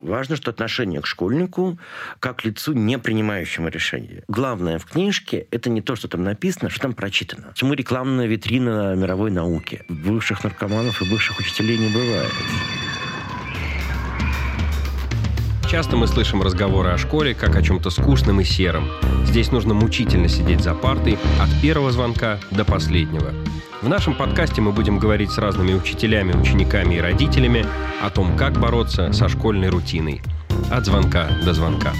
Важно, что отношение к школьнику как к лицу, не принимающему решения. Главное в книжке – это не то, что там написано, что там прочитано. Почему рекламная витрина мировой науки? Бывших наркоманов и бывших учителей не бывает. Часто мы слышим разговоры о школе как о чем-то скучном и сером. Здесь нужно мучительно сидеть за партой от первого звонка до последнего. В нашем подкасте мы будем говорить с разными учителями, учениками и родителями о том, как бороться со школьной рутиной. От звонка до звонка.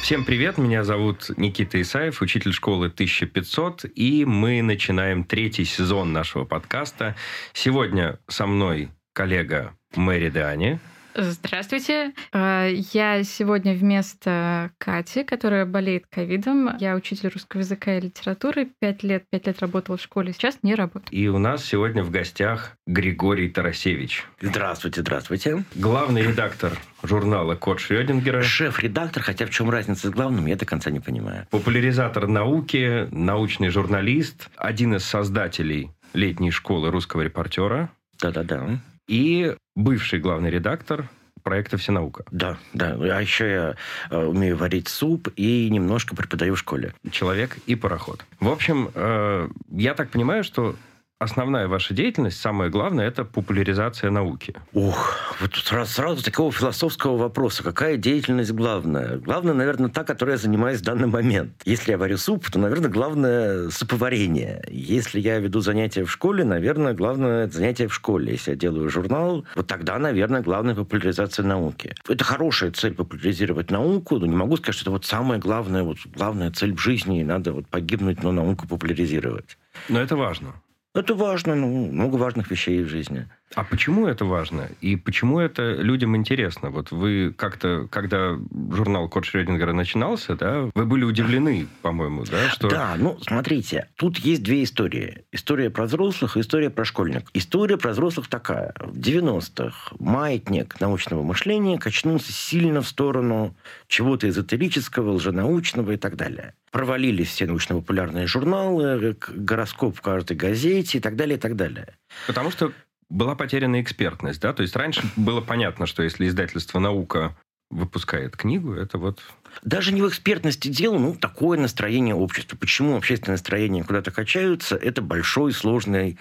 Всем привет, меня зовут Никита Исаев, учитель школы 1500, и мы начинаем третий сезон нашего подкаста. Сегодня со мной коллега Мэри Дани. Здравствуйте. Э, я сегодня вместо Кати, которая болеет ковидом. Я учитель русского языка и литературы. Пять лет, пять лет работала в школе, сейчас не работаю. И у нас сегодня в гостях Григорий Тарасевич. Здравствуйте, здравствуйте. Главный редактор журнала «Код Шрёдингера». Шеф-редактор, хотя в чем разница с главным, я до конца не понимаю. Популяризатор науки, научный журналист, один из создателей летней школы русского репортера. Да-да-да и бывший главный редактор проекта «Всенаука». Да, да. А еще я э, умею варить суп и немножко преподаю в школе. Человек и пароход. В общем, э, я так понимаю, что основная ваша деятельность, самое главное, это популяризация науки. Ух, вот сразу, сразу такого философского вопроса. Какая деятельность главная? Главное, наверное, та, которой я занимаюсь в данный момент. Если я варю суп, то, наверное, главное суповарение. Если я веду занятия в школе, наверное, главное занятие в школе. Если я делаю журнал, вот тогда, наверное, главная популяризация науки. Это хорошая цель популяризировать науку, но не могу сказать, что это вот самая главная, вот главная цель в жизни, и надо вот погибнуть, но науку популяризировать. Но это важно. Это важно, ну, много важных вещей в жизни. А почему это важно? И почему это людям интересно? Вот вы как-то, когда журнал Код Шрёдингера начинался, да, вы были удивлены, по-моему, да? Что... Да, ну, смотрите, тут есть две истории. История про взрослых и история про школьников. История про взрослых такая. В 90-х маятник научного мышления качнулся сильно в сторону чего-то эзотерического, лженаучного и так далее. Провалились все научно-популярные журналы, гороскоп в каждой газете и так далее, и так далее. Потому что была потеряна экспертность, да? То есть раньше было понятно, что если издательство «Наука» выпускает книгу, это вот... Даже не в экспертности дела, ну, такое настроение общества. Почему общественное настроение куда-то качаются, это большой сложный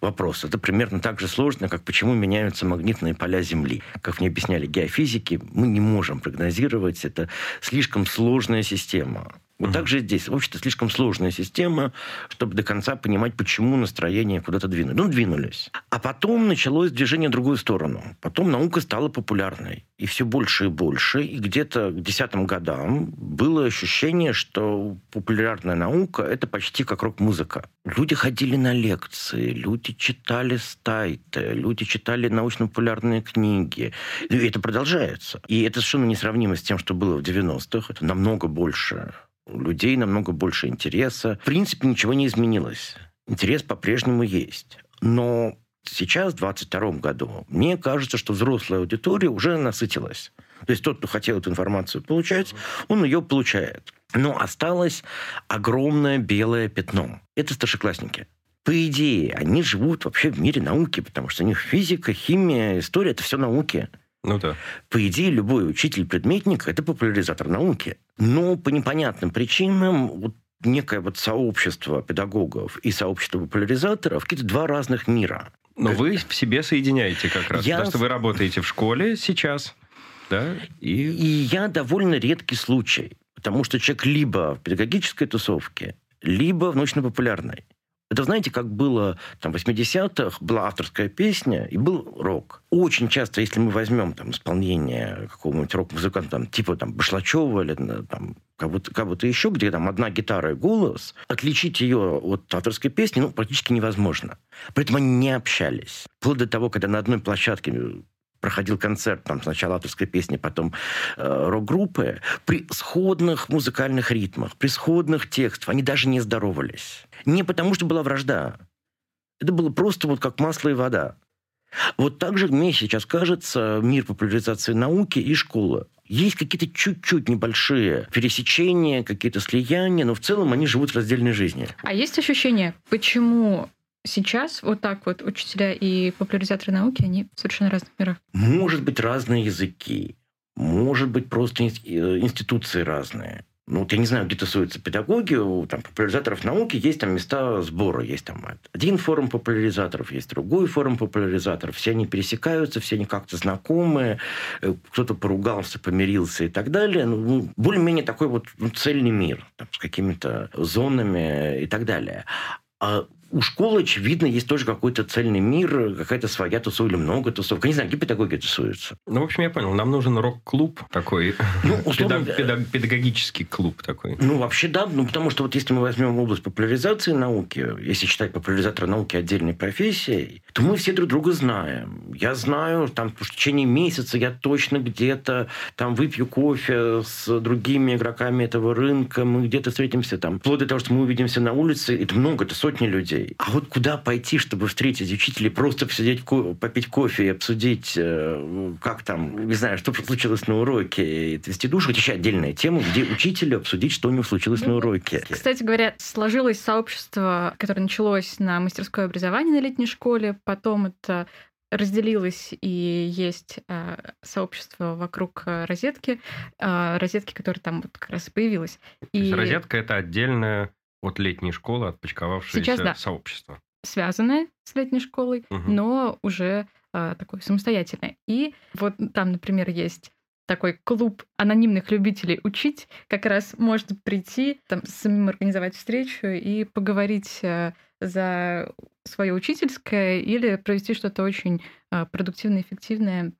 вопрос. Это примерно так же сложно, как почему меняются магнитные поля Земли. Как мне объясняли геофизики, мы не можем прогнозировать, это слишком сложная система. Вот угу. так же здесь. Общество слишком сложная система, чтобы до конца понимать, почему настроение куда-то двинули. Ну, двинулись. А потом началось движение в другую сторону. Потом наука стала популярной. И все больше и больше. И где-то к десятым годам было ощущение, что популярная наука – это почти как рок-музыка. Люди ходили на лекции, люди читали стайты, люди читали научно-популярные книги. И это продолжается. И это совершенно несравнимо с тем, что было в 90-х. Это намного больше у людей намного больше интереса. В принципе, ничего не изменилось. Интерес по-прежнему есть. Но сейчас, в 2022 году, мне кажется, что взрослая аудитория уже насытилась. То есть тот, кто хотел эту информацию получать, он ее получает. Но осталось огромное белое пятно. Это старшеклассники. По идее, они живут вообще в мире науки, потому что у них физика, химия, история – это все науки. Ну да. По идее, любой учитель-предметник – это популяризатор науки. Но по непонятным причинам вот некое вот сообщество педагогов и сообщество популяризаторов – какие-то два разных мира. Но вы в себе соединяете как раз. Я... Потому что вы работаете в школе сейчас, да? И... и я довольно редкий случай. Потому что человек либо в педагогической тусовке, либо в научно-популярной. Это, знаете, как было там, в 80-х, была авторская песня и был рок. Очень часто, если мы возьмем там, исполнение какого-нибудь рок-музыканта, там, типа там, Башлачева или там, кого-то, кого-то еще, где там одна гитара и голос, отличить ее от авторской песни ну, практически невозможно. Поэтому они не общались. Вплоть до того, когда на одной площадке проходил концерт, там сначала авторской песни, потом э, рок-группы, при сходных музыкальных ритмах, при сходных текстах, они даже не здоровались. Не потому, что была вражда. Это было просто вот как масло и вода. Вот так же мне сейчас кажется мир популяризации науки и школы. Есть какие-то чуть-чуть небольшие пересечения, какие-то слияния, но в целом они живут в раздельной жизни. А есть ощущение, почему сейчас вот так вот учителя и популяризаторы науки, они совершенно разных мирах. Может быть, разные языки. Может быть, просто э, институции разные. Ну, вот я не знаю, где тусуются педагоги, у там, популяризаторов науки есть там места сбора. Есть там один форум популяризаторов, есть другой форум популяризаторов. Все они пересекаются, все они как-то знакомые. Э, кто-то поругался, помирился и так далее. Ну, ну, более-менее такой вот ну, цельный мир там, с какими-то зонами и так далее. А у школы, очевидно, есть тоже какой-то цельный мир, какая-то своя тусовка или много тусовок. Я не знаю, где педагоги тусуются. Ну, в общем, я понял. Нам нужен рок-клуб такой, ну, условно, педаг, педаг, педагогический клуб такой. Ну, вообще, да. Ну, потому что вот если мы возьмем область популяризации науки, если считать популяризатора науки отдельной профессией, то мы все друг друга знаем. Я знаю, там, в течение месяца я точно где-то там выпью кофе с другими игроками этого рынка, мы где-то встретимся там. Вплоть до того, что мы увидимся на улице, это много, это сотни людей людей. А вот куда пойти, чтобы встретить учителей, просто посидеть, попить кофе и обсудить, э, как там, не знаю, что случилось на уроке, и отвести душу, это еще отдельная тема, где учителю обсудить, что у него случилось на уроке. Кстати говоря, сложилось сообщество, которое началось на мастерское образование на летней школе, потом это разделилось и есть э, сообщество вокруг э, розетки, э, розетки, которая там вот как раз и появилась. И... розетка это отдельная от летней школы отпочковавшееся да. сообщество. Связанное с летней школой, угу. но уже э, такое самостоятельное. И вот там, например, есть такой клуб анонимных любителей учить, как раз можно прийти, там, самим организовать встречу и поговорить э, за свое учительское или провести что-то очень э, продуктивное, эффективное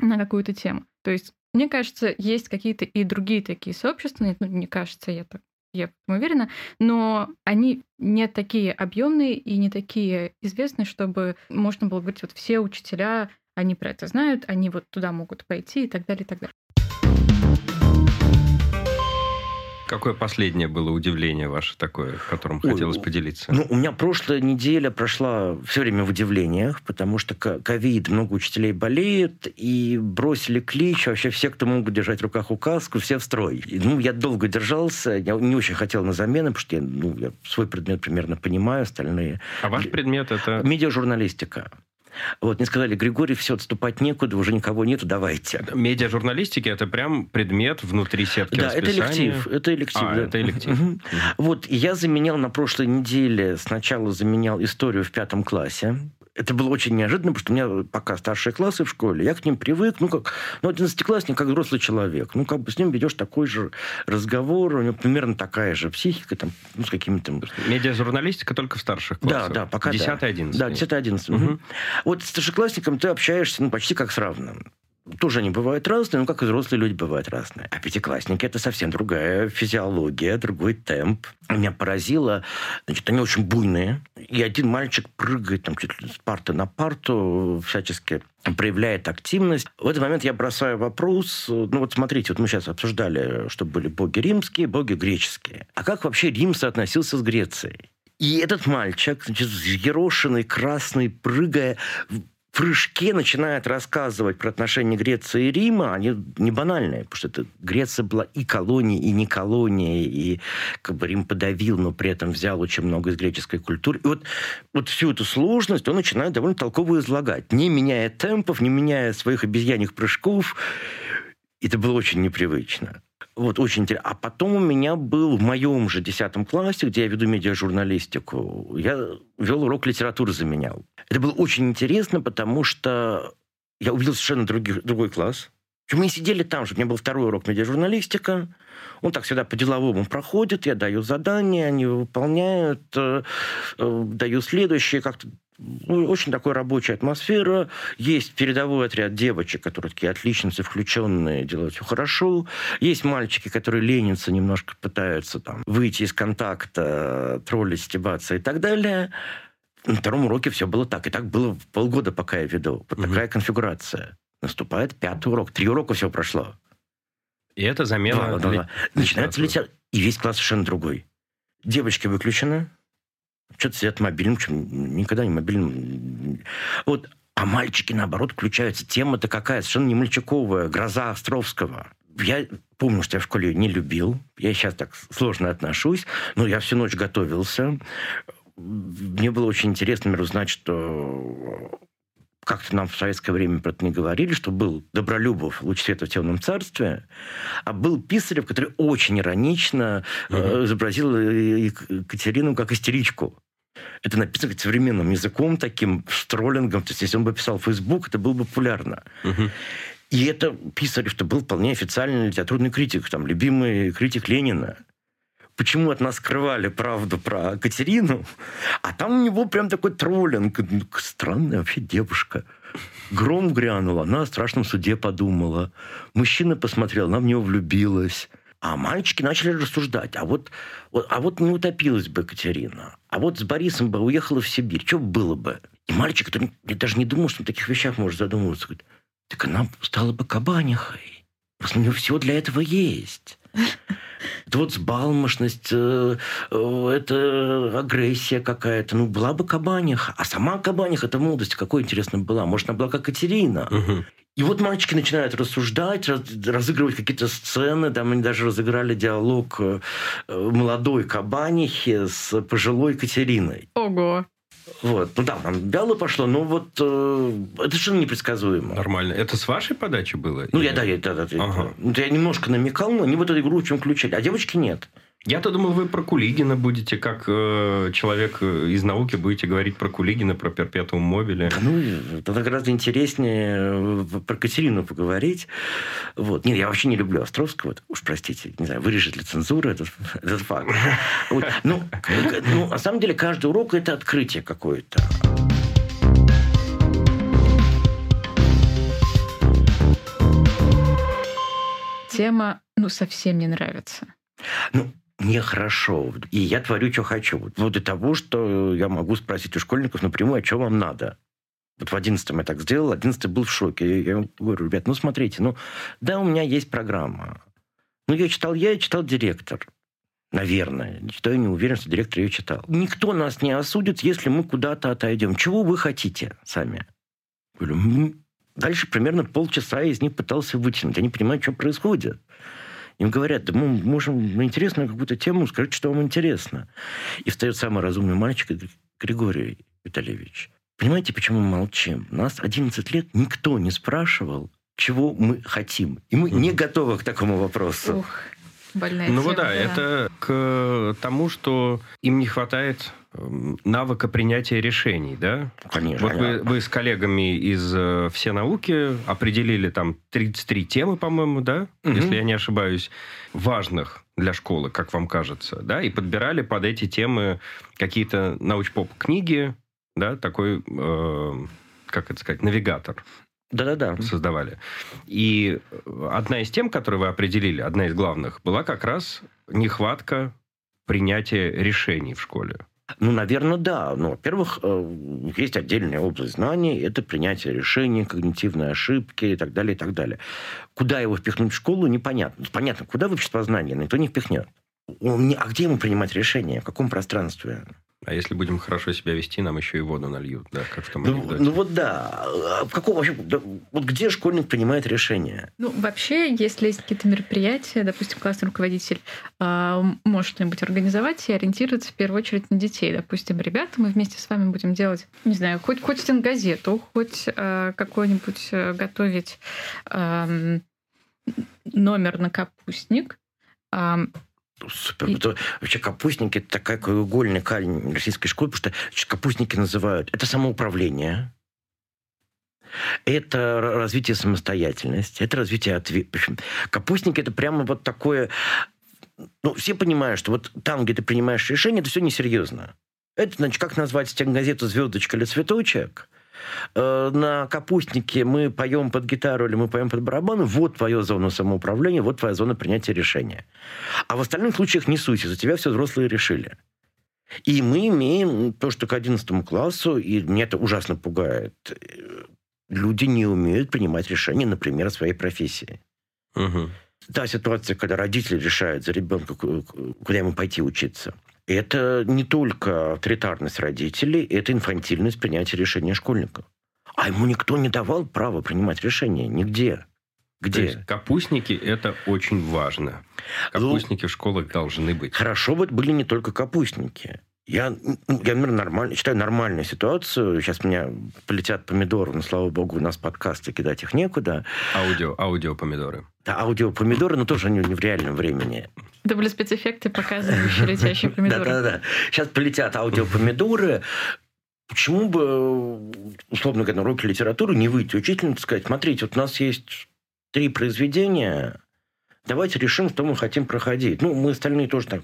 на какую-то тему. То есть, мне кажется, есть какие-то и другие такие сообщества, ну, не кажется, я так я уверена, но они не такие объемные и не такие известные, чтобы можно было говорить, вот все учителя, они про это знают, они вот туда могут пойти и так далее, и так далее. Какое последнее было удивление ваше такое, которым Ой, хотелось поделиться? Ну, у меня прошлая неделя прошла все время в удивлениях, потому что ковид, много учителей болеет, и бросили клич, вообще все, кто могут держать в руках указку, все в строй. И, ну, я долго держался, я не очень хотел на замены, потому что я, ну, я свой предмет примерно понимаю, остальные... А ваш предмет это? Медиажурналистика. Вот, мне сказали, Григорий, все, отступать некуда, уже никого нету, давайте. Медиажурналистики – это прям предмет внутри сетки Да, это электив. Это электив, а, да. это электив. Угу. Вот, я заменял на прошлой неделе, сначала заменял историю в пятом классе, это было очень неожиданно, потому что у меня пока старшие классы в школе, я к ним привык, ну, как, ну, одиннадцатиклассник, как взрослый человек. Ну, как бы с ним ведешь такой же разговор, у него примерно такая же психика, там, ну, с какими-то... Медиажурналистика только в старших классах? Да, да, пока 10-11. Да, 10-11. Угу. Вот с старшеклассником ты общаешься, ну, почти как с равным тоже они бывают разные, но как и взрослые люди бывают разные. А пятиклассники – это совсем другая физиология, другой темп. Меня поразило, значит, они очень буйные. И один мальчик прыгает там чуть ли с парты на парту, всячески проявляет активность. В этот момент я бросаю вопрос. Ну вот смотрите, вот мы сейчас обсуждали, что были боги римские, боги греческие. А как вообще Рим соотносился с Грецией? И этот мальчик, значит, взъерошенный, красный, прыгая, прыжке начинает рассказывать про отношения Греции и Рима, они не банальные, потому что это, Греция была и колонией, и не колонией, и как бы Рим подавил, но при этом взял очень много из греческой культуры. И вот, вот всю эту сложность он начинает довольно толково излагать, не меняя темпов, не меняя своих обезьяньих прыжков. Это было очень непривычно. Вот, очень интересно. А потом у меня был в моем же 10 классе, где я веду медиажурналистику, я вел урок литературы, заменял. Это было очень интересно, потому что я увидел совершенно другой, другой класс. Мы сидели там же, у меня был второй урок медиажурналистика. Он так всегда по-деловому проходит, я даю задания, они выполняют, э, э, даю следующее, как-то ну, очень такая рабочая атмосфера. Есть передовой отряд девочек, которые такие отличницы, включенные, делают все хорошо. Есть мальчики, которые ленятся, немножко пытаются там выйти из контакта, троллить, стебаться и так далее. На втором уроке все было так. И так было полгода, пока я веду. Вот угу. такая конфигурация. Наступает пятый урок. Три урока все прошло. И это замена... Да, да, да. Начинается лететь. И весь класс совершенно другой. Девочки выключены, что-то сидят мобильным, никогда не мобильным. Вот. А мальчики, наоборот, включаются. Тема-то какая? Совершенно не мальчиковая. Гроза Островского. Я помню, что я в школе не любил. Я сейчас так сложно отношусь. Но я всю ночь готовился мне было очень интересно, например, узнать, что как-то нам в советское время про это не говорили, что был Добролюбов, луч света в темном царстве, а был Писарев, который очень иронично э, изобразил Екатерину как истеричку. Это написано современным языком, таким строллингом. То есть, если он бы писал в Facebook, это было бы популярно. Угу. И это Писарев, что был вполне официальный литературный критик, там, любимый критик Ленина почему от нас скрывали правду про Катерину, а там у него прям такой троллинг. Ну, странная вообще девушка. Гром грянул, она о страшном суде подумала. Мужчина посмотрел, она в него влюбилась. А мальчики начали рассуждать. А вот, вот, а вот не утопилась бы Катерина. А вот с Борисом бы уехала в Сибирь. Что было бы? И мальчик, который я даже не думал, что о таких вещах может задумываться, говорит, так она стала бы кабанихой. У нее все для этого есть. Это вот сбалмошность, э, э, это агрессия какая-то. Ну, была бы Кабаниха. А сама Кабаниха, это молодость какой, интересно, была. Может, она была как Катерина. Угу. И вот мальчики начинают рассуждать, разыгрывать какие-то сцены. Там они даже разыграли диалог э, молодой Кабанихи с пожилой Катериной. Ого. Вот. Ну да, там вяло пошло, но вот э, это совершенно непредсказуемо. Нормально. Это с вашей подачи было? Ну, или... я, да, я, да, да, ага. я, я немножко намекал, но они в эту игру чем включили, а девочки нет. Я-то думал, вы про Кулигина будете, как э, человек э, из науки, будете говорить про Кулигина, про перпетум мобиле. Ну, это гораздо интереснее э, про Катерину поговорить. Вот. Нет, я вообще не люблю Островского. Уж простите, не знаю, вырежет ли цензура этот, этот факт. Вот. Ну, ну, на самом деле, каждый урок – это открытие какое-то. Тема, ну, совсем не нравится. Ну, мне хорошо. И я творю, что хочу. Вот до того, что я могу спросить у школьников напрямую, а что вам надо. Вот в одиннадцатом я так сделал, одиннадцатый был в шоке. Я говорю, ребят, ну смотрите, ну да, у меня есть программа. Ну, я читал я, читал директор. Наверное. Что я не уверен, что директор ее читал. Никто нас не осудит, если мы куда-то отойдем. Чего вы хотите сами? Говорю, Дальше примерно полчаса из них пытался вытянуть. Я не понимаю, что происходит. Им говорят, да мы можем на интересную какую-то тему сказать, что вам интересно. И встает самый разумный мальчик и говорит, Григорий Витальевич, понимаете, почему мы молчим? Нас 11 лет никто не спрашивал, чего мы хотим. И мы не готовы к такому вопросу. Ух, больная ну тема, да, да, это к тому, что им не хватает навыка принятия решений, да? Конечно. Вот вы, вы с коллегами из э, «Все науки» определили там 33 темы, по-моему, да? Угу. Если я не ошибаюсь, важных для школы, как вам кажется, да? И подбирали под эти темы какие-то науч-поп-книги, да? Такой, э, как это сказать, навигатор. Да-да-да. Создавали. И одна из тем, которые вы определили, одна из главных, была как раз нехватка принятия решений в школе. Ну, наверное, да. Ну, во-первых, э, есть отдельная область знаний, это принятие решений, когнитивные ошибки и так далее, и так далее. Куда его впихнуть в школу, непонятно. Понятно, куда в общество знания, никто не впихнет. А где ему принимать решения? В каком пространстве? А если будем хорошо себя вести, нам еще и воду нальют, да, как в том ну, ну вот да. А в каком вообще, да, вот где школьник принимает решение? Ну вообще, если есть какие-то мероприятия, допустим, классный руководитель э, может что-нибудь организовать и ориентироваться в первую очередь на детей. Допустим, ребята, мы вместе с вами будем делать, не знаю, хоть хоть стенгазету, хоть э, какой-нибудь э, готовить э, номер на капустник. Супер. Это, вообще капустники это такая краеугольная камень российской школы, потому что капустники называют это самоуправление, это развитие самостоятельности, это развитие ответственности. Капустники это прямо вот такое... Ну, все понимают, что вот там, где ты принимаешь решение, это все несерьезно. Это, значит, как назвать стенгазету «Звездочка» или «Цветочек», Э, на капустнике мы поем под гитару или мы поем под барабаны, вот твоя зона самоуправления, вот твоя зона принятия решения. А в остальных случаях не суйся, за тебя все взрослые решили. И мы имеем то, что к 11 классу, и меня это ужасно пугает, э, люди не умеют принимать решения, например, о своей профессии. Угу. Та ситуация, когда родители решают за ребенка, куда ему пойти учиться – это не только авторитарность родителей, это инфантильность принятия решения школьника. А ему никто не давал права принимать решения. Нигде. Где? То есть капустники – это очень важно. Капустники ну, в школах должны быть. Хорошо бы были не только капустники. Я, ну, я наверное, нормально, считаю нормальную ситуацию. Сейчас у меня полетят помидоры, но, слава богу, у нас подкасты, кидать их некуда. Аудио, аудио помидоры. Да, аудио помидоры, но тоже они не в реальном времени. Это были спецэффекты, показывающие летящие помидоры. Да-да-да. Сейчас полетят аудио помидоры. Почему бы, условно говоря, на уроке литературы не выйти учительнице и сказать, смотрите, вот у нас есть три произведения, давайте решим, что мы хотим проходить. Ну, мы остальные тоже так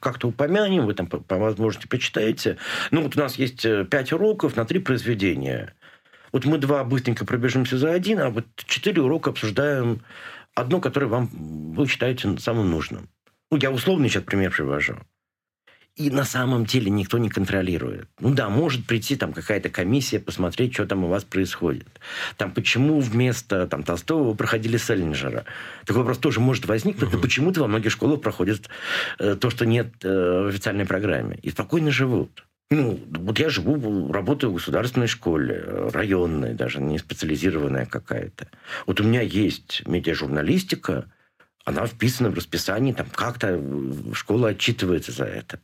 как-то упомянем, вы там по, возможности почитаете. Ну, вот у нас есть э, пять уроков на три произведения. Вот мы два быстренько пробежимся за один, а вот четыре урока обсуждаем одно, которое вам вы считаете самым нужным. Ну, я условный сейчас пример привожу и на самом деле никто не контролирует. Ну да, может прийти там какая-то комиссия, посмотреть, что там у вас происходит. Там почему вместо там, Толстого вы проходили Селлинджера? Такой вопрос тоже может возникнуть, но почему-то во многих школах проходит э, то, что нет э, в официальной программе. И спокойно живут. Ну, вот я живу, работаю в государственной школе, районной, даже не специализированная какая-то. Вот у меня есть медиажурналистика, она вписана в расписание, там как-то школа отчитывается за это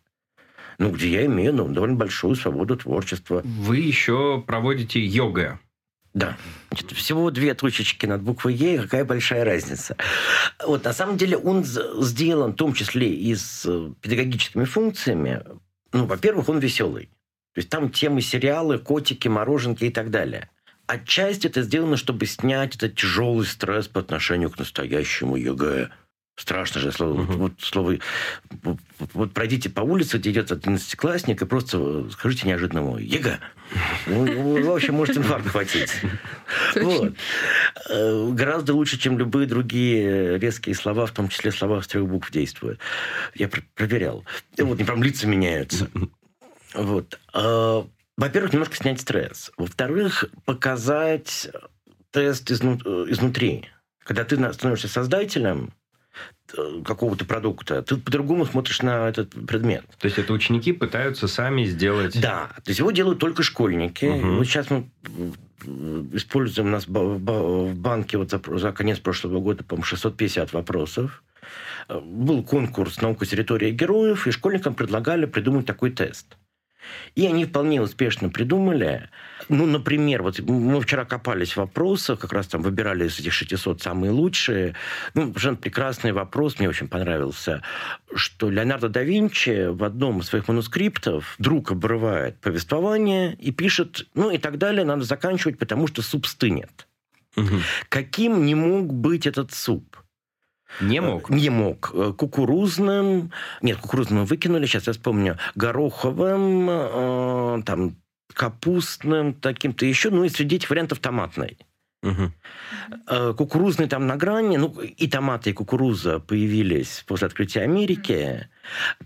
ну, где я имею ну, довольно большую свободу творчества. Вы еще проводите ЁГЭ. Да. Всего две точечки над буквой Е, какая большая разница. Вот, на самом деле он сделан в том числе и с э, педагогическими функциями. Ну, во-первых, он веселый. То есть там темы сериалы, котики, мороженки и так далее. Отчасти это сделано, чтобы снять этот тяжелый стресс по отношению к настоящему ЕГЭ. Страшно же слово. Угу. Вот, слово. Вот, вот пройдите по улице, где идет 11-классник, и просто скажите неожиданному «Ега!». Ну, в общем, может инфаркт хватить. Вот. Э, гораздо лучше, чем любые другие резкие слова, в том числе слова с трех букв действуют. Я проверял. И вот, не прям лица меняются. Вот. А, во-первых, немножко снять стресс. Во-вторых, показать тест изнутри. Когда ты становишься создателем, Э, какого-то продукта, ты по-другому смотришь на этот предмет. То есть это ученики пытаются сами сделать... Да, то есть его делают только школьники. Угу. Вот сейчас мы используем у нас в банке вот за, за конец прошлого года, по-моему, 650 вопросов. Э, был конкурс «Наука территория героев», и школьникам предлагали придумать такой тест. И они вполне успешно придумали. Ну, например, вот мы вчера копались в вопросах, как раз там выбирали из этих 600 самые лучшие. Ну, совершенно прекрасный вопрос, мне очень понравился, что Леонардо да Винчи в одном из своих манускриптов вдруг обрывает повествование и пишет, ну и так далее, надо заканчивать, потому что суп стынет. Угу. Каким не мог быть этот суп? Не мог? Не мог. Э, кукурузным, нет, кукурузным выкинули, сейчас я вспомню, гороховым, э, там, капустным, таким-то еще, ну и среди этих вариантов томатной. Угу. Кукурузный там на грани, ну и томаты, и кукуруза появились после открытия Америки.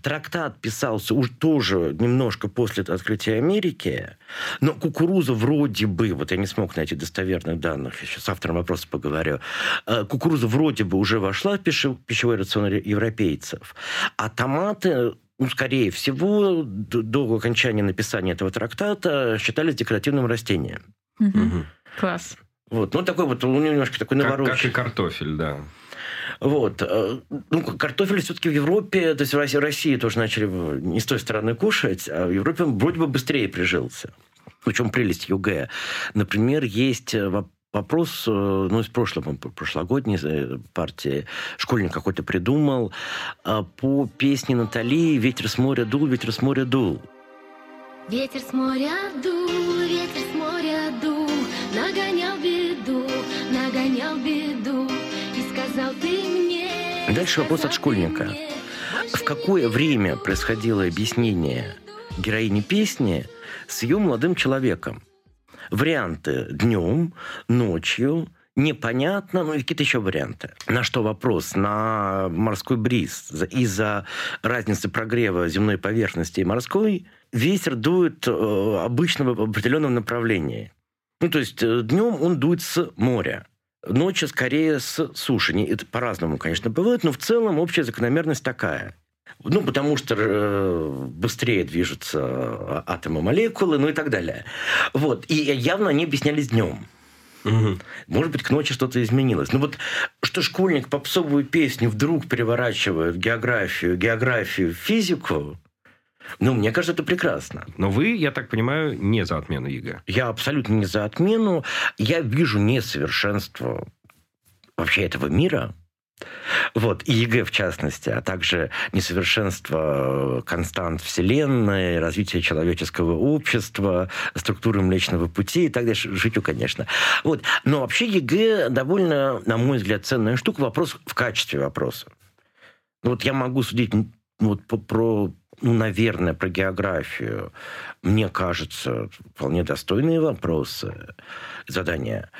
Трактат писался уже тоже немножко после открытия Америки, но кукуруза вроде бы, вот я не смог найти достоверных данных, я сейчас с автором вопроса поговорю, э, кукуруза вроде бы уже вошла в пищевой рацион европейцев, а томаты ну, скорее всего, до, до окончания написания этого трактата считались декоративным растением. Угу. Угу. Класс. Вот. Ну, такой вот, у него немножко такой навороченный. Как, как и картофель, да. Вот. Э, ну, картофель все-таки в Европе, то есть в России, тоже начали не с той стороны кушать, а в Европе он вроде бы быстрее прижился. В чем прелесть ЮГЭ? Например, есть э, вопрос, э, ну, из прошлого, прошлогодней партии, школьник какой-то придумал, по песне Натали «Ветер с моря дул, ветер с моря дул». Ветер с моря дул, ветер Дальше вопрос от школьника. В какое время происходило объяснение героини песни с ее молодым человеком? Варианты днем, ночью, непонятно, ну и какие-то еще варианты. На что вопрос? На морской бриз. Из-за разницы прогрева земной поверхности и морской ветер дует э, обычно в определенном направлении. Ну, то есть э, днем он дует с моря. Ночью скорее с суши. Это по-разному, конечно, бывает, но в целом общая закономерность такая. Ну, потому что э, быстрее движутся а, атомы молекулы, ну и так далее. Вот. И явно они объяснялись днем. Угу. Может быть, к ночи что-то изменилось. Ну вот, что школьник попсовую песню вдруг переворачивает в географию, географию в физику, Ну, мне кажется, это прекрасно. Но вы, я так понимаю, не за отмену ЕГЭ. Я абсолютно не за отмену. Я вижу несовершенство вообще этого мира, вот, и ЕГЭ в частности, а также несовершенство констант Вселенной, развитие человеческого общества, структуры Млечного Пути и так дальше. Шучу, конечно. Вот. Но вообще ЕГЭ довольно, на мой взгляд, ценная штука. Вопрос в качестве вопроса. Вот я могу судить вот, про ну, наверное, про географию, мне кажется, вполне достойные вопросы, задания.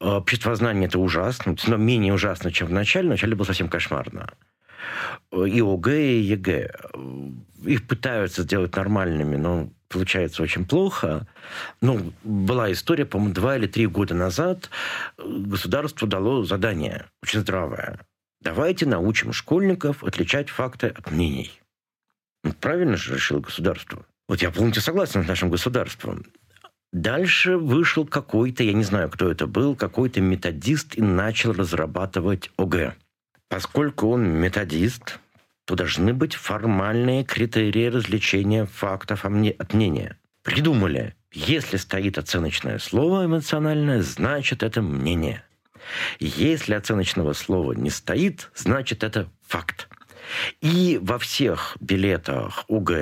Обществознание – это ужасно, но менее ужасно, чем в начале. В начале было совсем кошмарно. И ОГЭ, и ЕГЭ. Их пытаются сделать нормальными, но получается очень плохо. Ну, была история, по-моему, два или три года назад государство дало задание, очень здравое. Давайте научим школьников отличать факты от мнений. Ну, правильно же решило государство. Вот я полностью согласен с нашим государством. Дальше вышел какой-то, я не знаю, кто это был, какой-то методист и начал разрабатывать ОГЭ. Поскольку он методист, то должны быть формальные критерии различения фактов от мнения. Придумали, если стоит оценочное слово эмоциональное, значит это мнение. Если оценочного слова не стоит, значит это факт. И во всех билетах УГ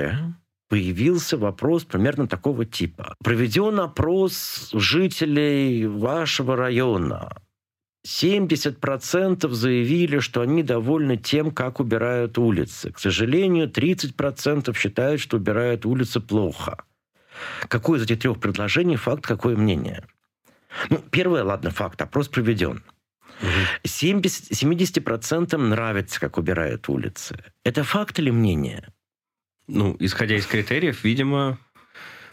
появился вопрос примерно такого типа. Проведен опрос жителей вашего района. 70% заявили, что они довольны тем, как убирают улицы. К сожалению, 30% считают, что убирают улицы плохо. Какое из этих трех предложений факт, какое мнение? Ну, первое, ладно, факт, опрос проведен. 70, 70% нравится, как убирают улицы. Это факт или мнение? Ну, исходя из критериев, видимо,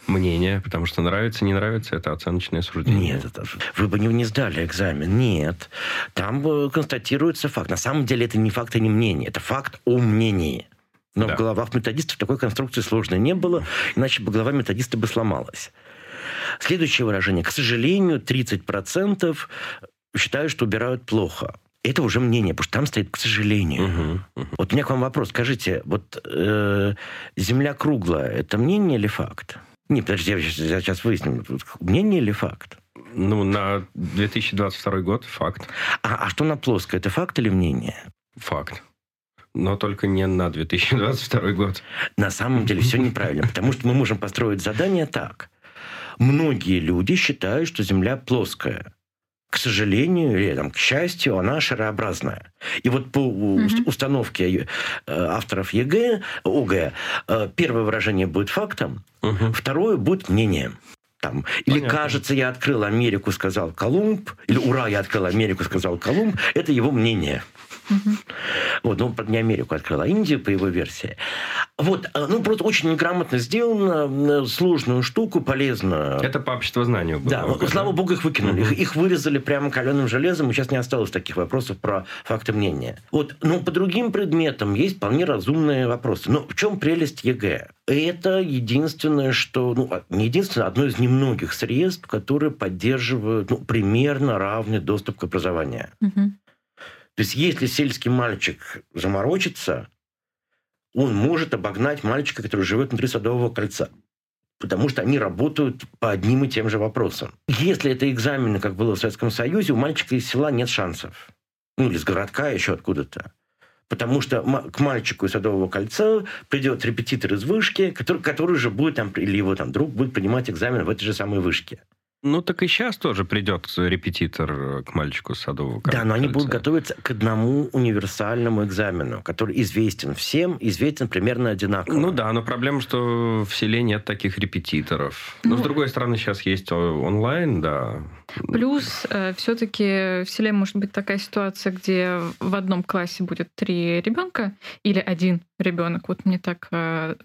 мнение, потому что нравится, не нравится, это оценочное суждение. Нет, это, вы бы не, не сдали экзамен. Нет. Там э, констатируется факт. На самом деле это не факт и не мнение. Это факт о мнении. Но да. в головах методистов такой конструкции сложной не было, иначе бы голова методиста бы сломалась. Следующее выражение. К сожалению, 30% считают, что убирают плохо. Это уже мнение, потому что там стоит, к сожалению. Угу, угу. Вот у меня к вам вопрос. Скажите, вот э, Земля круглая, это мнение или факт? Не, подожди, я сейчас, выясню. Мнение или факт? Ну, на 2022 год факт. А, а что на плоской? Это факт или мнение? Факт. Но только не на 2022 год. На самом деле все неправильно, потому что мы можем построить задание так. Многие люди считают, что Земля плоская к сожалению или там, к счастью, она шарообразная. И вот по угу. установке э, авторов ЕГЭ, ОГЭ, э, первое выражение будет фактом, угу. второе будет мнением. Там. Или Понятно. кажется, я открыл Америку, сказал Колумб, или ура, я открыл Америку, сказал Колумб, это его мнение. Угу. Вот, ну, не Америку открыла, а Индию по его версии. Вот, э, ну, просто очень неграмотно сделано, сложную штуку, полезно. Это по обществознанию было. Да, ну, слава богу, их выкинули. Угу. Их, их вырезали прямо каленым железом, и сейчас не осталось таких вопросов про факты мнения. Вот, ну, по другим предметам есть вполне разумные вопросы. Но в чем прелесть ЕГЭ? Это единственное, что, ну, а, не единственное, одно из немногих средств, которые поддерживают ну, примерно равный доступ к образованию. Угу. То есть если сельский мальчик заморочится, он может обогнать мальчика, который живет внутри Садового кольца. Потому что они работают по одним и тем же вопросам. Если это экзамены, как было в Советском Союзе, у мальчика из села нет шансов. Ну, или из городка, еще откуда-то. Потому что к мальчику из Садового кольца придет репетитор из вышки, который, который же будет, там, или его там друг будет принимать экзамен в этой же самой вышке. Ну, так и сейчас тоже придет репетитор э, к мальчику садового Да, но они будут готовиться к одному универсальному экзамену, который известен всем, известен примерно одинаково. Ну да, но проблема, что в селе нет таких репетиторов. Ну, но, с другой стороны, сейчас есть онлайн, да. Плюс, э, все-таки в селе может быть такая ситуация, где в одном классе будет три ребенка или один ребенок. Вот мне так э,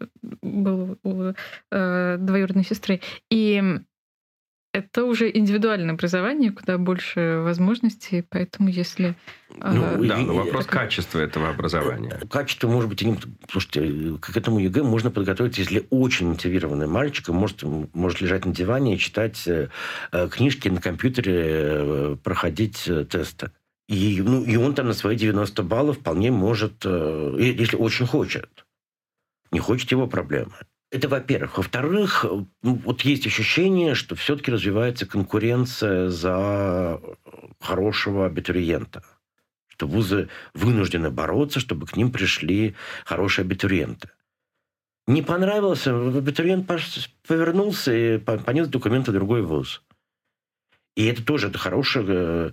было у э, двоюродной сестры. И это уже индивидуальное образование, куда больше возможностей, поэтому если... А, ну, да, но вопрос так... качества этого образования. Качество может быть... Слушайте, к этому ЕГЭ можно подготовиться, если очень мотивированный мальчик может, может лежать на диване и читать э, книжки на компьютере, э, проходить э, тесты. И, ну, и он там на свои 90 баллов вполне может, если очень хочет. Не хочет его проблемы. Это во-первых. Во-вторых, ну, вот есть ощущение, что все-таки развивается конкуренция за хорошего абитуриента. Что вузы вынуждены бороться, чтобы к ним пришли хорошие абитуриенты. Не понравился, абитуриент повернулся и понес документы в другой вуз. И это тоже это хороший, э,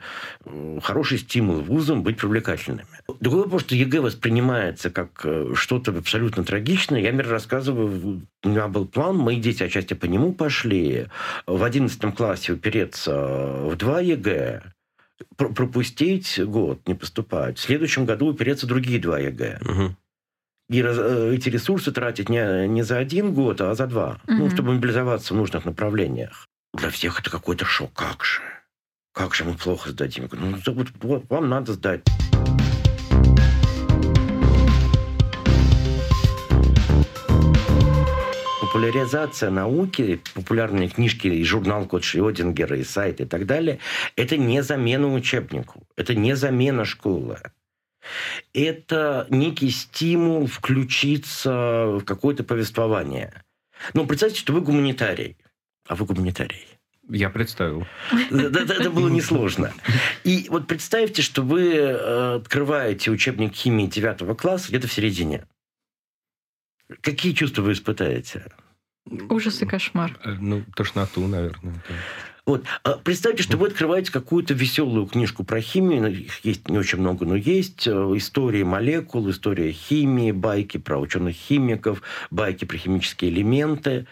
хороший стимул вузам быть привлекательными. Другой вопрос, что ЕГЭ воспринимается как э, что-то абсолютно трагичное. Я, например, рассказываю, у меня был план, мои дети отчасти по нему пошли. В 11 классе упереться в два ЕГЭ, пропустить год, не поступать. В следующем году упереться в другие два ЕГЭ. Угу. И раз, э, эти ресурсы тратить не, не за один год, а за два. Угу. Ну, чтобы мобилизоваться в нужных направлениях для всех это какой-то шок. Как же? Как же мы плохо сдадим? Ну, вот, вам надо сдать. популяризация науки, популярные книжки и журнал Кот Шрёдингера, и сайт и так далее, это не замена учебнику, это не замена школы. Это некий стимул включиться в какое-то повествование. Ну, представьте, что вы гуманитарий. А вы гуманитарий? Я представил. Это было несложно. И вот представьте, что вы э, открываете учебник химии 9 класса где-то в середине. Какие чувства вы испытаете? Ужас и кошмар. Э, ну, тошноту, наверное. Вот. А представьте, что вы открываете какую-то веселую книжку про химию, ну, их есть не очень много, но есть э, истории молекул, история химии, байки про ученых-химиков, байки про химические элементы.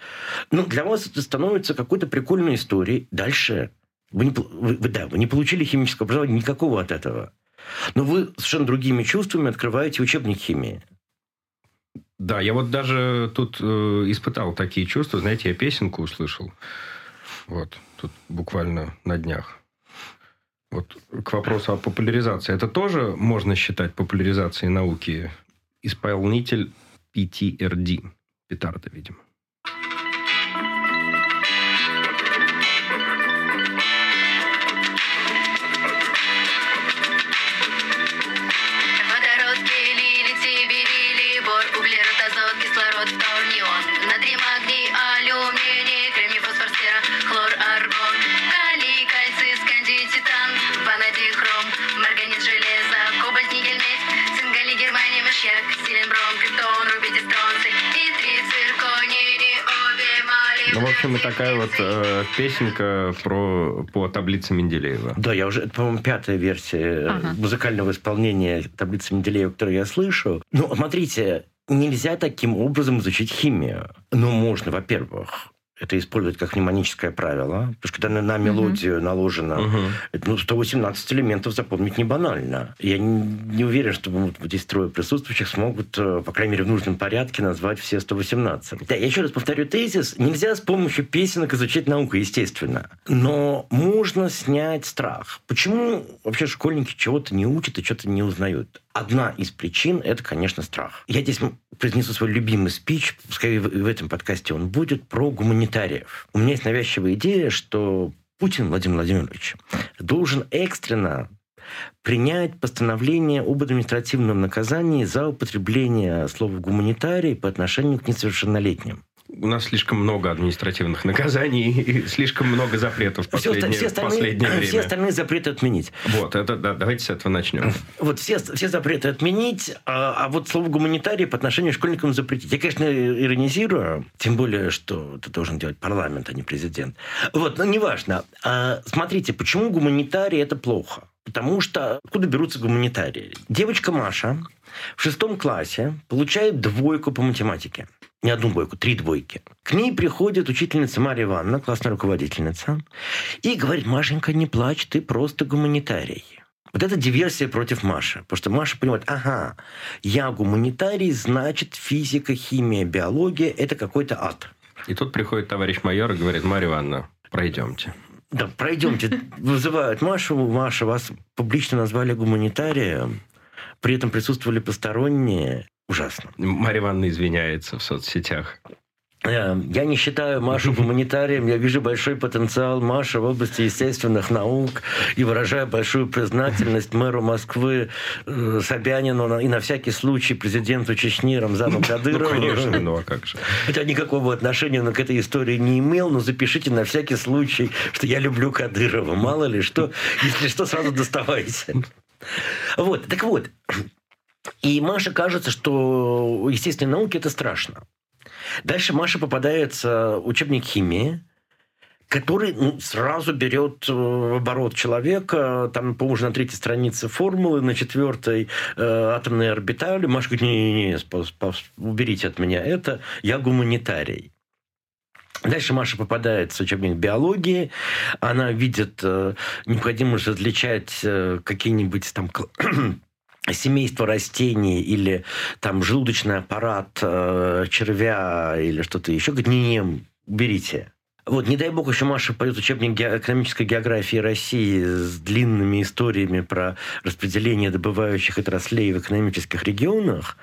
Ну, для вас это становится какой-то прикольной историей. Дальше вы, не, вы, да, вы не получили химическое образование никакого от этого. Но вы совершенно другими чувствами открываете учебник химии. Да, я вот даже тут э, испытал такие чувства. Знаете, я песенку услышал. Вот тут буквально на днях. Вот к вопросу о популяризации. Это тоже можно считать популяризацией науки? Исполнитель PTRD. Петарда, видимо. И такая вот э, песенка про, по таблице Менделеева. Да, я уже, это, по-моему, пятая версия ага. музыкального исполнения таблицы Менделеева, которую я слышу. Ну, смотрите, нельзя таким образом изучить химию. Ну, можно, во-первых, это использовать как мнемоническое правило. Потому что когда на, мелодию угу. наложено угу. ну, 118 элементов запомнить не банально. Я не, не уверен, что вот, вот здесь трое присутствующих смогут, э, по крайней мере, в нужном порядке назвать все 118. Да, я еще раз повторю тезис. Нельзя с помощью песенок изучать науку, естественно. Но можно снять страх. Почему вообще школьники чего-то не учат и что-то не узнают? Одна из причин – это, конечно, страх. Я здесь произнесу свой любимый спич, пускай в этом подкасте он будет, про гуманитариев. У меня есть навязчивая идея, что Путин Владимир Владимирович должен экстренно принять постановление об административном наказании за употребление слова «гуманитарий» по отношению к несовершеннолетним у нас слишком много административных наказаний и слишком много запретов в последнее, все остальные, последнее время. Все остальные запреты отменить. Вот, это, да, давайте с этого начнем. Вот все, все запреты отменить, а, а вот слово гуманитарий по отношению к школьникам запретить. Я, конечно, иронизирую, тем более, что это должен делать парламент, а не президент. Вот, но неважно. А, смотрите, почему гуманитарий это плохо? Потому что откуда берутся гуманитарии? Девочка Маша в шестом классе получает двойку по математике не одну двойку, три двойки. К ней приходит учительница Мария Ивановна, классная руководительница, и говорит, Машенька, не плачь, ты просто гуманитарий. Вот это диверсия против Маши. Потому что Маша понимает, ага, я гуманитарий, значит физика, химия, биология – это какой-то ад. И тут приходит товарищ майор и говорит, Мария Ивановна, пройдемте. Да, пройдемте. Вызывают Машу. Маша, вас публично назвали гуманитарием. При этом присутствовали посторонние. Ужасно. Марья Ивановна извиняется в соцсетях. Э, я не считаю Машу гуманитарием, я вижу большой потенциал Маши в области естественных наук и выражаю большую признательность мэру Москвы э, Собянину и на всякий случай президенту Чечни Рамзану ну, Кадырову. Ну, конечно, ну а как же. Хотя никакого отношения к этой истории не имел, но запишите на всякий случай, что я люблю Кадырова. Мало ли что, если что, сразу доставайте. Вот, так вот. И Маше кажется, что естественные науки – это страшно. Дальше Маша попадается учебник химии, который ну, сразу берет э, в оборот человека. Там, по уже на третьей странице формулы, на четвертой э, атомные орбитали. Маша говорит, не-не-не, уберите от меня это, я гуманитарий. Дальше Маша попадает в учебник биологии. Она видит э, необходимость различать э, какие-нибудь там семейство растений или там желудочный аппарат э, червя или что-то еще, говорит, не, не, берите. Вот, не дай бог, еще Маша пойдет учебник экономической географии России с длинными историями про распределение добывающих отраслей в экономических регионах.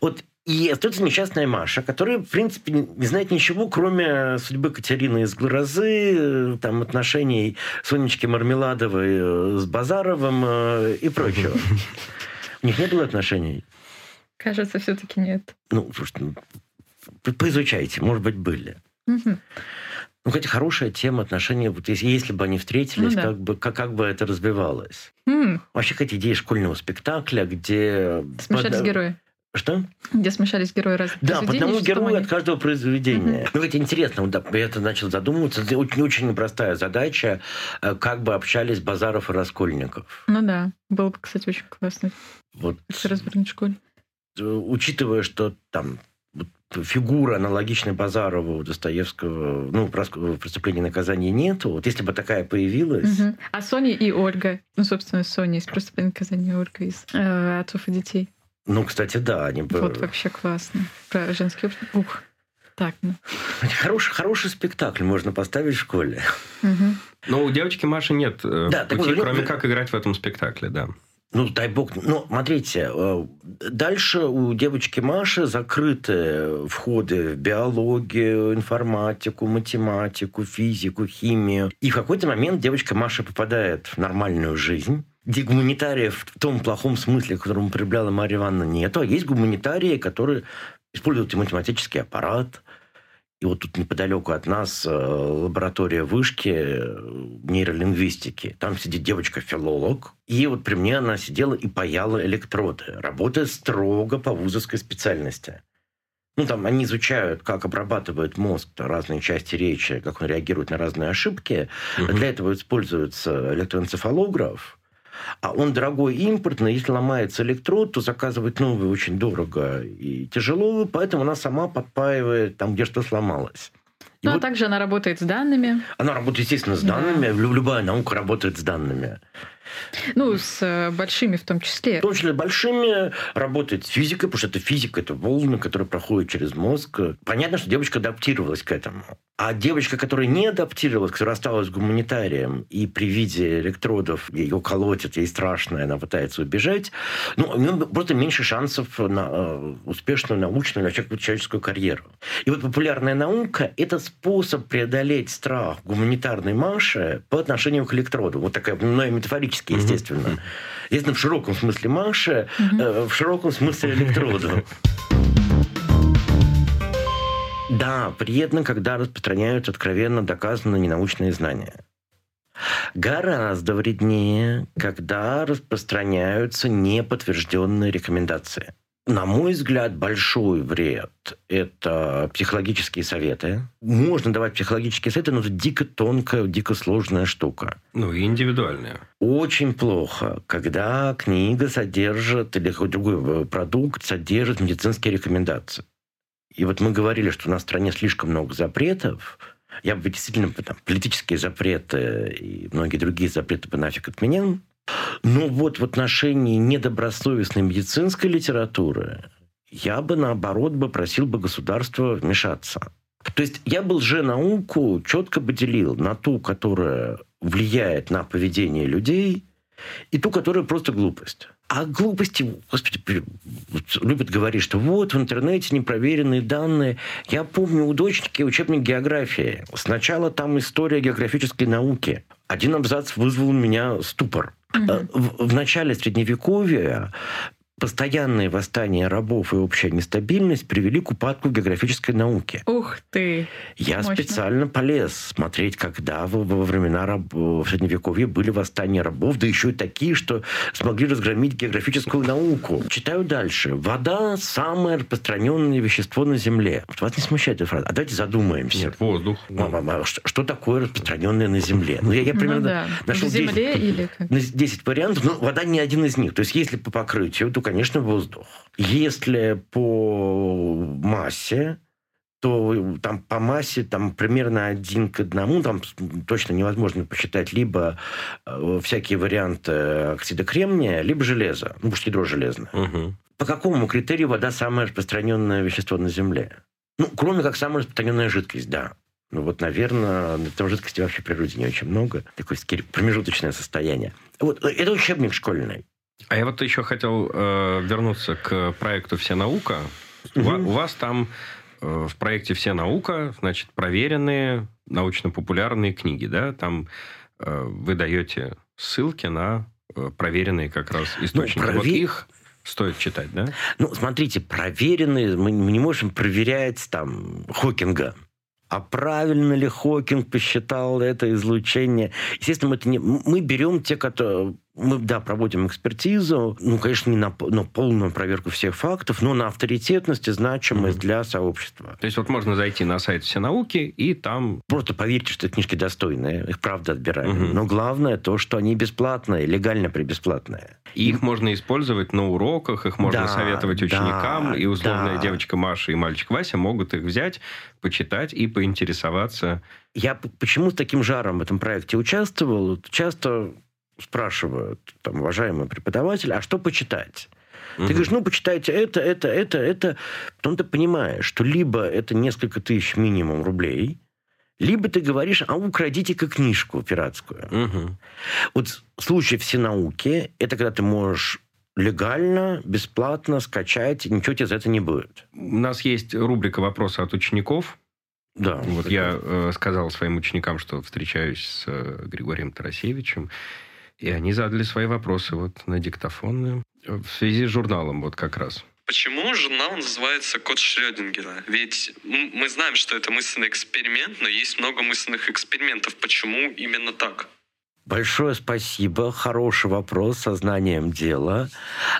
Вот и остается несчастная Маша, которая, в принципе, не знает ничего, кроме судьбы Катерины из Грозы, э, там, отношений Сонечки Мармеладовой э, с Базаровым э, и прочего. У них не было отношений? Кажется, все-таки нет. Ну, слушайте, ну, поизучайте, может быть, были. Угу. Ну, хотя хорошая тема отношений, вот если, если бы они встретились, ну, да. как, бы, как, как бы это развивалось. Mm. Вообще, какая идея школьного спектакля, где... Смешались под... герои. Что? Где смешались герои разных Да, по одному герою от каждого произведения. Mm-hmm. Ну, это интересно, вот, я это начал задумываться. Это очень, очень непростая задача, э, как бы общались Базаров и Раскольников. Ну да, было бы, кстати, очень классно. Вот. Школе. Э, учитывая, что там фигура аналогичной Базарову у Достоевского, ну, преступления и наказания нету. Вот если бы такая появилась... Угу. А Соня и Ольга, ну, собственно, Соня из преступления наказания Ольга из э, отцов и детей. Ну, кстати, да. Они... Вот вообще классно. Про женский общество. Ух. Так, ну. Хороший, хороший спектакль можно поставить в школе. Угу. Но у девочки Маши нет э, да, пути, так, кроме как играть в этом спектакле, да. Ну, дай бог. Ну, смотрите, э, дальше у девочки Маши закрыты входы в биологию, информатику, математику, физику, химию. И в какой-то момент девочка Маша попадает в нормальную жизнь где гуманитариев в том плохом смысле, которым употребляла Марья Ивановна, нету, а есть гуманитарии, которые используют и математический аппарат, и вот тут неподалеку от нас э, лаборатория вышки э, нейролингвистики. Там сидит девочка-филолог. И вот при мне она сидела и паяла электроды, работая строго по вузовской специальности. Ну, там они изучают, как обрабатывает мозг разные части речи, как он реагирует на разные ошибки. Угу. Для этого используется электроэнцефалограф. А он дорогой импортный, если ломается электрод, то заказывать новый очень дорого и тяжело, поэтому она сама подпаивает там, где что сломалось. И ну, а вот... а также она работает с данными. Она работает, естественно, с данными. Да. Любая наука работает с данными. Ну, с э, большими в том числе. В том числе большими работает физика, потому что это физика, это волны, которые проходят через мозг. Понятно, что девочка адаптировалась к этому. А девочка, которая не адаптировалась, которая осталась гуманитарием, и при виде электродов ее колотят, ей страшно, она пытается убежать, ну, у нее просто меньше шансов на э, успешную научную или человеческую карьеру. И вот популярная наука – это способ преодолеть страх гуманитарной Маши по отношению к электроду. Вот такая, ну, метафорически, естественно. Mm-hmm. Естественно, в широком смысле mm-hmm. э, в широком смысле электрода. Да, приятно, когда распространяются откровенно доказанные ненаучные знания. Гораздо вреднее, когда распространяются неподтвержденные рекомендации. На мой взгляд, большой вред – это психологические советы. Можно давать психологические советы, но это дико тонкая, дико сложная штука. Ну, и индивидуальная. Очень плохо, когда книга содержит, или какой-то другой продукт содержит медицинские рекомендации. И вот мы говорили, что у нас в стране слишком много запретов. Я бы действительно там, политические запреты и многие другие запреты бы нафиг отменил. Но вот в отношении недобросовестной медицинской литературы я бы, наоборот, бы просил бы государства вмешаться. То есть я бы лженауку четко бы делил на ту, которая влияет на поведение людей, и ту, которая просто глупость. А глупости, господи, любят говорить, что вот в интернете непроверенные данные. Я помню у дочки учебник географии. Сначала там история географической науки. Один абзац вызвал у меня ступор. Угу. В, в начале Средневековья постоянные восстания рабов и общая нестабильность привели к упадку географической науки. Ух ты! Я Мощно. специально полез смотреть, когда во, во времена раб, в Средневековье были восстания рабов, да еще и такие, что смогли разгромить географическую науку. Читаю дальше. Вода – самое распространенное вещество на Земле. Вас не смущает эта фраза? А давайте задумаемся. Нет, воздух. Мама, мама, что, что такое распространенное на Земле? Ну, я, я ну примерно ну, да. нашел в земле 10, или как? 10 вариантов, но вода не один из них. То есть, если по покрытию, то, конечно, воздух. Если по массе, то там по массе там примерно один к одному, там точно невозможно посчитать либо э, всякие варианты оксида кремния, либо железа, ну, потому ядро железное. Угу. По какому критерию вода самое распространенное вещество на Земле? Ну, кроме как самая распространенная жидкость, да. Ну вот, наверное, там жидкости вообще в природе не очень много. Такое промежуточное состояние. Вот, э, это учебник школьный. А я вот еще хотел э, вернуться к проекту «Вся наука». Угу. У, вас там э, в проекте «Вся наука» значит, проверенные научно-популярные книги, да? Там э, вы даете ссылки на э, проверенные как раз ну, источники. Ну, провер... Вот их стоит читать, да? Ну, смотрите, проверенные, мы не можем проверять там Хокинга. А правильно ли Хокинг посчитал это излучение? Естественно, мы, это не... мы берем те, которые мы, да, проводим экспертизу, ну, конечно, не на, на полную проверку всех фактов, но на авторитетность и значимость mm-hmm. для сообщества. То есть вот можно зайти на сайт Все науки и там... Просто поверьте, что книжки достойные, их правда отбираем. Mm-hmm. Но главное то, что они бесплатные, легально при бесплатные. И их можно использовать на уроках, их можно да, советовать ученикам, да, и условная да. девочка Маша и мальчик Вася могут их взять, почитать и поинтересоваться. Я почему с таким жаром в этом проекте участвовал? Часто спрашивают, там, уважаемый преподаватель, а что почитать? Угу. Ты говоришь, ну, почитайте это, это, это, это. Потом ты понимаешь, что либо это несколько тысяч минимум рублей, либо ты говоришь, а украдите-ка книжку пиратскую. Угу. Вот случай все науки, это когда ты можешь легально, бесплатно скачать, ничего тебе за это не будет. У нас есть рубрика «Вопросы от учеников». Да. Вот я э, сказал своим ученикам, что встречаюсь с э, Григорием Тарасевичем, и они задали свои вопросы вот на диктофон в связи с журналом вот как раз. Почему журнал называется «Код Шрёдингера»? Ведь мы знаем, что это мысленный эксперимент, но есть много мысленных экспериментов. Почему именно так? Большое спасибо. Хороший вопрос со знанием дела.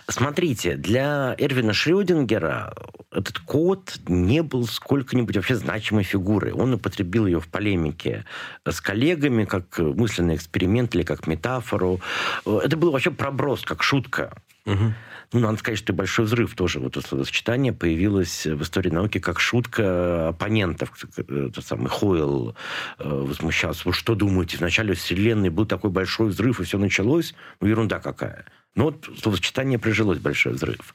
Смотрите, для Эрвина Шрёдингера этот код не был сколько-нибудь вообще значимой фигурой. Он употребил ее в полемике с коллегами, как мысленный эксперимент или как метафору. Это был вообще проброс, как шутка. Угу. Ну, надо сказать, что большой взрыв тоже, вот это словосочетание появилось в истории науки как шутка оппонентов. Тот самый Хойл э, возмущался. Вы что думаете, в начале Вселенной был такой большой взрыв, и все началось? Ну, ерунда какая. Ну, вот словосочетание прижилось большой взрыв.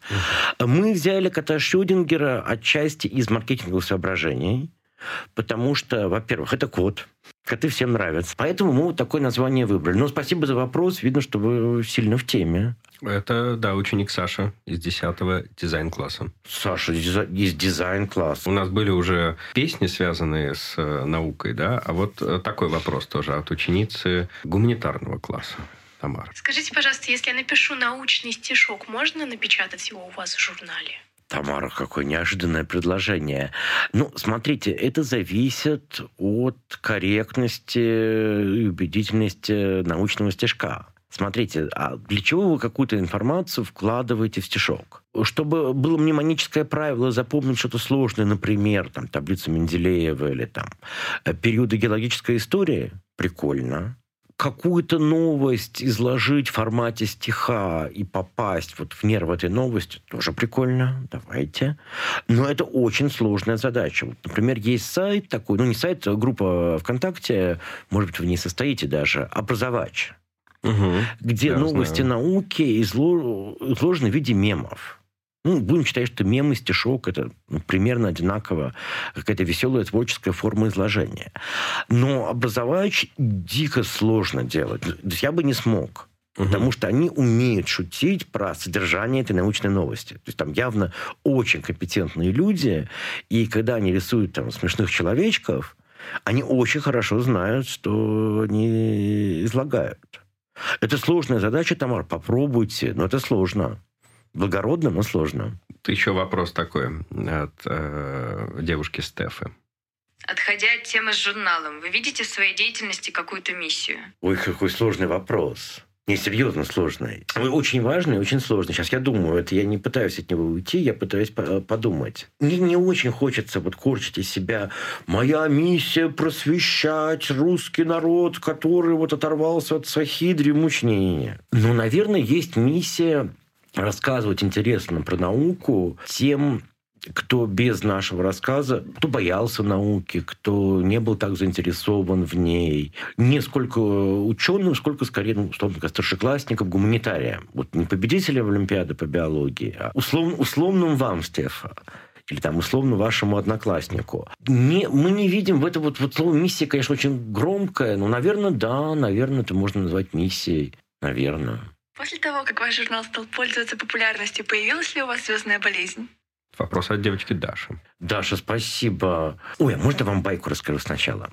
Мы взяли кота Шрёдингера отчасти из маркетинговых соображений, потому что, во-первых, это код, коты всем нравятся. Поэтому мы вот такое название выбрали. Но спасибо за вопрос. Видно, что вы сильно в теме. Это, да, ученик Саша из 10 дизайн-класса. Саша из дизайн-класса. У нас были уже песни, связанные с э, наукой, да, а вот э, такой вопрос тоже от ученицы гуманитарного класса. Тамара. Скажите, пожалуйста, если я напишу научный стишок, можно напечатать его у вас в журнале? Тамара, какое неожиданное предложение. Ну, смотрите, это зависит от корректности и убедительности научного стишка. Смотрите, а для чего вы какую-то информацию вкладываете в стишок? Чтобы было мнемоническое правило запомнить что-то сложное, например, там, таблицу Менделеева или там э, периоды геологической истории, прикольно. Какую-то новость изложить в формате стиха и попасть вот в нерв этой новости, тоже прикольно, давайте. Но это очень сложная задача. Вот, например, есть сайт такой, ну не сайт, а группа ВКонтакте, может быть, вы не состоите даже, образовач угу, где новости знаю. науки изложены в виде мемов. Ну, будем считать, что мем и стишок – это ну, примерно одинаково какая-то веселая творческая форма изложения. Но образовать дико сложно делать. То есть я бы не смог. Угу. Потому что они умеют шутить про содержание этой научной новости. То есть там явно очень компетентные люди, и когда они рисуют там смешных человечков, они очень хорошо знают, что они излагают. Это сложная задача, Тамар, попробуйте, но это сложно. Благородно, но сложно. Еще вопрос такой от э, девушки Стефы. Отходя от темы с журналом, вы видите в своей деятельности какую-то миссию? Ой, какой сложный вопрос. Не, серьезно сложный. Очень важный, очень сложный. Сейчас я думаю, это я не пытаюсь от него уйти, я пытаюсь подумать. Мне не очень хочется вот корчить из себя «моя миссия просвещать русский народ, который вот оторвался от сахидри мучнения». Ну, наверное, есть миссия рассказывать интересно про науку тем, кто без нашего рассказа, кто боялся науки, кто не был так заинтересован в ней. Не сколько ученым, сколько скорее, ну, условно говоря, старшеклассникам, гуманитариям. Вот не победителям Олимпиады по биологии, а услов, условным вам, Стефа или там условно вашему однокласснику. Не, мы не видим в это вот, вот слово миссия, конечно, очень громкое, но, наверное, да, наверное, это можно назвать миссией. Наверное. После того, как ваш журнал стал пользоваться популярностью, появилась ли у вас звездная болезнь? Вопрос от девочки Даши. Даша, спасибо. Ой, а можно вам байку расскажу сначала?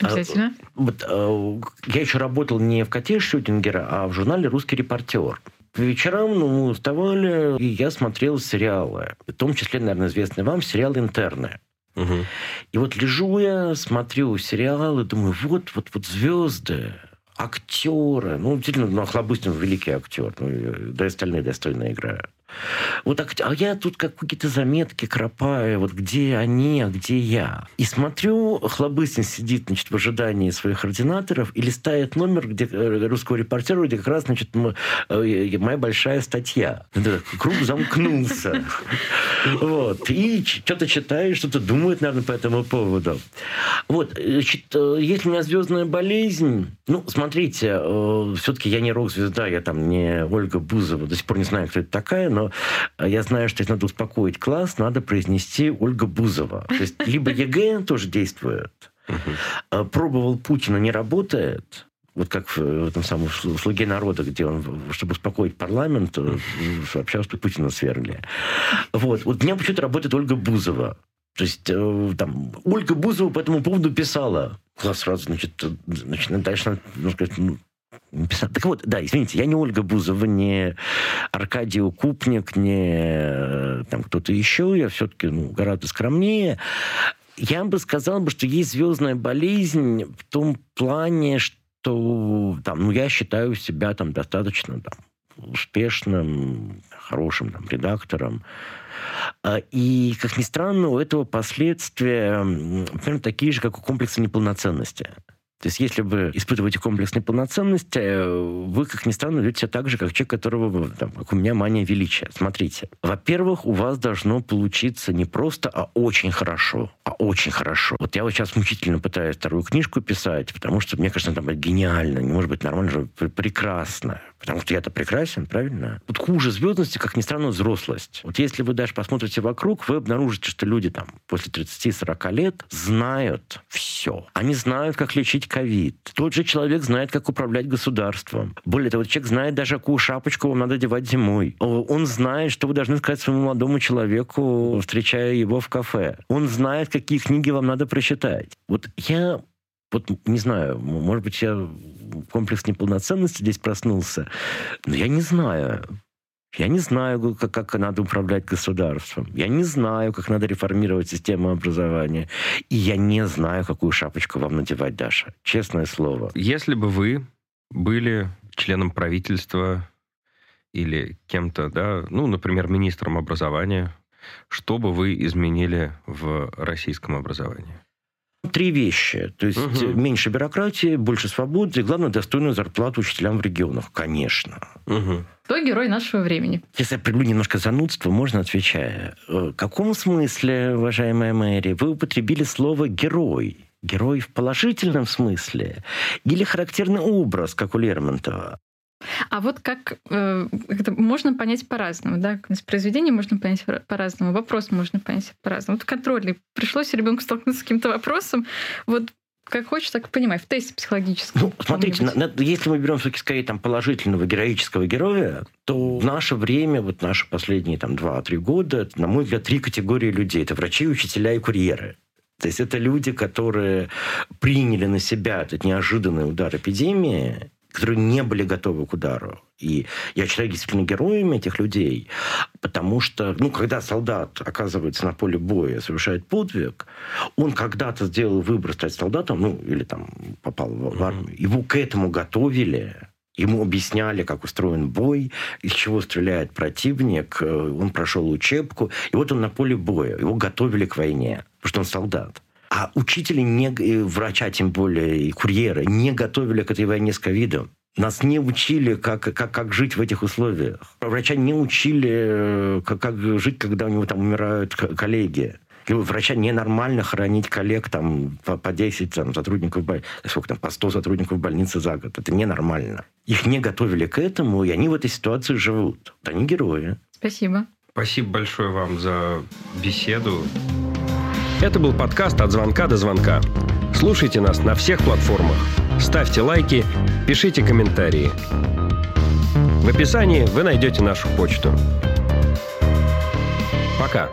Обязательно. А, вот, а, я еще работал не в коте Шютингера, а в журнале «Русский репортер». По вечерам ну, мы уставали, и я смотрел сериалы. В том числе, наверное, известный вам сериал «Интерны». Угу. И вот лежу я, смотрю сериалы, думаю, вот, вот, вот звезды, актеры. Ну, действительно, ну, Охлобыстин великий актер. Ну, да и остальные достойно играют. Вот так, а я тут как какие-то заметки кропаю, вот где они, а где я. И смотрю, Хлобыстин сидит, значит, в ожидании своих ординаторов и листает номер где, э, русского репортера, где как раз, значит, э, моя большая статья. Круг замкнулся. Вот. И что-то читаю, что-то думает, наверное, по этому поводу. Вот. Значит, э, если у меня звездная болезнь, ну, смотрите, все-таки я не рок-звезда, я там не Ольга Бузова, до сих пор не знаю, кто это такая, но но я знаю, что если надо успокоить класс, надо произнести Ольга Бузова. То есть либо ЕГЭ тоже действует. А пробовал Путина, не работает вот как в этом самом «Слуге народа», где он, чтобы успокоить парламент, э, сообщал, что Путина свергли. Вот. Вот у меня почему-то работает Ольга Бузова. То есть э, там Ольга Бузова по этому поводу писала. Класс сразу, значит, э, значит дальше надо сказать, ну, так вот, да, извините, я не Ольга Бузова, не Аркадий Укупник, не э, там кто-то еще, я все-таки ну, гораздо скромнее. Я бы сказал, что есть звездная болезнь в том плане, что там, ну, я считаю себя там достаточно там, успешным, хорошим там, редактором. А, и, как ни странно, у этого последствия примерно такие же, как у комплекса неполноценности. То есть, если вы испытываете комплекс неполноценности, э, вы, как ни странно, ведете себя так же, как человек, которого, там, как у меня, мания величия. Смотрите. Во-первых, у вас должно получиться не просто, а очень хорошо. А очень хорошо. Вот я вот сейчас мучительно пытаюсь вторую книжку писать, потому что, мне кажется, там гениально, не может быть нормально, прекрасно. Потому что я-то прекрасен, правильно? Вот хуже звездности, как ни странно, взрослость. Вот если вы даже посмотрите вокруг, вы обнаружите, что люди там после 30-40 лет знают все. Они знают, как лечить ковид. Тот же человек знает, как управлять государством. Более того, человек знает даже, какую шапочку вам надо одевать зимой. Он знает, что вы должны сказать своему молодому человеку, встречая его в кафе. Он знает, какие книги вам надо прочитать. Вот я вот не знаю, может быть, я комплекс неполноценности здесь проснулся, но я не знаю. Я не знаю, как, как надо управлять государством. Я не знаю, как надо реформировать систему образования. И я не знаю, какую шапочку вам надевать, Даша. Честное слово. Если бы вы были членом правительства или кем-то, да, ну, например, министром образования, что бы вы изменили в российском образовании? Три вещи. То есть угу. меньше бюрократии, больше свободы и, главное, достойную зарплату учителям в регионах. Конечно. Угу. Кто герой нашего времени? Если я приведу немножко занудства, можно отвечая. Э, в каком смысле, уважаемая Мэри, вы употребили слово «герой»? Герой в положительном смысле? Или характерный образ, как у Лермонтова? А вот как э, это можно понять по-разному, да? Произведение можно понять по-разному, вопрос можно понять по-разному. Вот контрольный. Пришлось ребенку столкнуться с каким-то вопросом. Вот как хочешь, так и понимай. В тесте психологическом. Ну, смотрите, на, на, если мы берем все-таки скорее там положительного героического героя, то в наше время, вот наши последние там 2-3 года, на мой взгляд, три категории людей. Это врачи, учителя и курьеры. То есть это люди, которые приняли на себя этот неожиданный удар эпидемии, которые не были готовы к удару. И я считаю действительно героями этих людей, потому что, ну, когда солдат оказывается на поле боя, совершает подвиг, он когда-то сделал выбор стать солдатом, ну, или там попал в армию, его к этому готовили, Ему объясняли, как устроен бой, из чего стреляет противник. Э, он прошел учебку. И вот он на поле боя. Его готовили к войне, потому что он солдат. А учители, не, врача тем более, и курьеры не готовили к этой войне с ковидом. Нас не учили, как, как, как жить в этих условиях. Врача не учили, э, как, как жить, когда у него там умирают коллеги. И у врача ненормально хоронить коллег там, по, по 10 там, сотрудников, сколько там, по 100 сотрудников больницы за год. Это ненормально. Их не готовили к этому, и они в этой ситуации живут. Они герои. Спасибо. Спасибо большое вам за беседу. Это был подкаст «От звонка до звонка». Слушайте нас на всех платформах. Ставьте лайки, пишите комментарии. В описании вы найдете нашу почту. Пока.